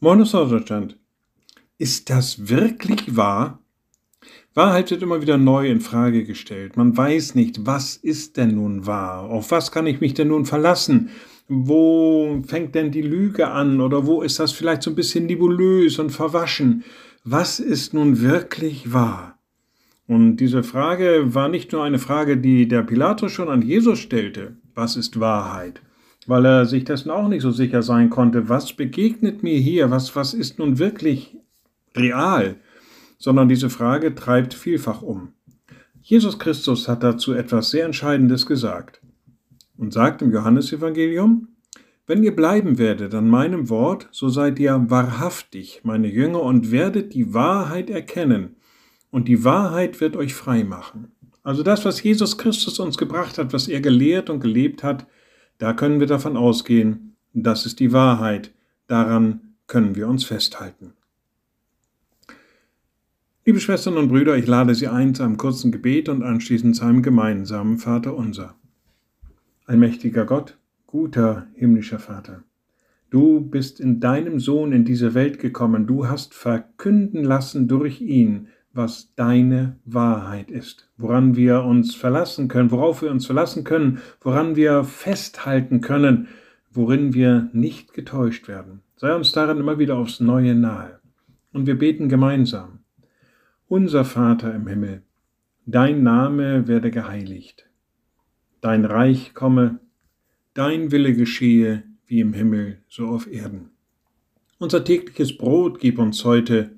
Moin aus Deutschland. Ist das wirklich wahr? Wahrheit wird immer wieder neu in Frage gestellt. Man weiß nicht, was ist denn nun wahr? Auf was kann ich mich denn nun verlassen? Wo fängt denn die Lüge an? Oder wo ist das vielleicht so ein bisschen nebulös und verwaschen? Was ist nun wirklich wahr? Und diese Frage war nicht nur eine Frage, die der Pilatus schon an Jesus stellte. Was ist Wahrheit? Weil er sich dessen auch nicht so sicher sein konnte, was begegnet mir hier, was, was ist nun wirklich real, sondern diese Frage treibt vielfach um. Jesus Christus hat dazu etwas sehr Entscheidendes gesagt und sagt im Johannesevangelium, wenn ihr bleiben werdet an meinem Wort, so seid ihr wahrhaftig, meine Jünger, und werdet die Wahrheit erkennen, und die Wahrheit wird euch frei machen. Also das, was Jesus Christus uns gebracht hat, was er gelehrt und gelebt hat, da können wir davon ausgehen, das ist die Wahrheit, daran können wir uns festhalten. Liebe Schwestern und Brüder, ich lade Sie ein zu einem kurzen Gebet und anschließend zu einem gemeinsamen Vater unser. Allmächtiger Gott, guter himmlischer Vater, du bist in deinem Sohn in diese Welt gekommen, du hast verkünden lassen durch ihn, was deine Wahrheit ist, woran wir uns verlassen können, worauf wir uns verlassen können, woran wir festhalten können, worin wir nicht getäuscht werden. Sei uns darin immer wieder aufs Neue nahe. Und wir beten gemeinsam. Unser Vater im Himmel, dein Name werde geheiligt, dein Reich komme, dein Wille geschehe wie im Himmel, so auf Erden. Unser tägliches Brot gib uns heute,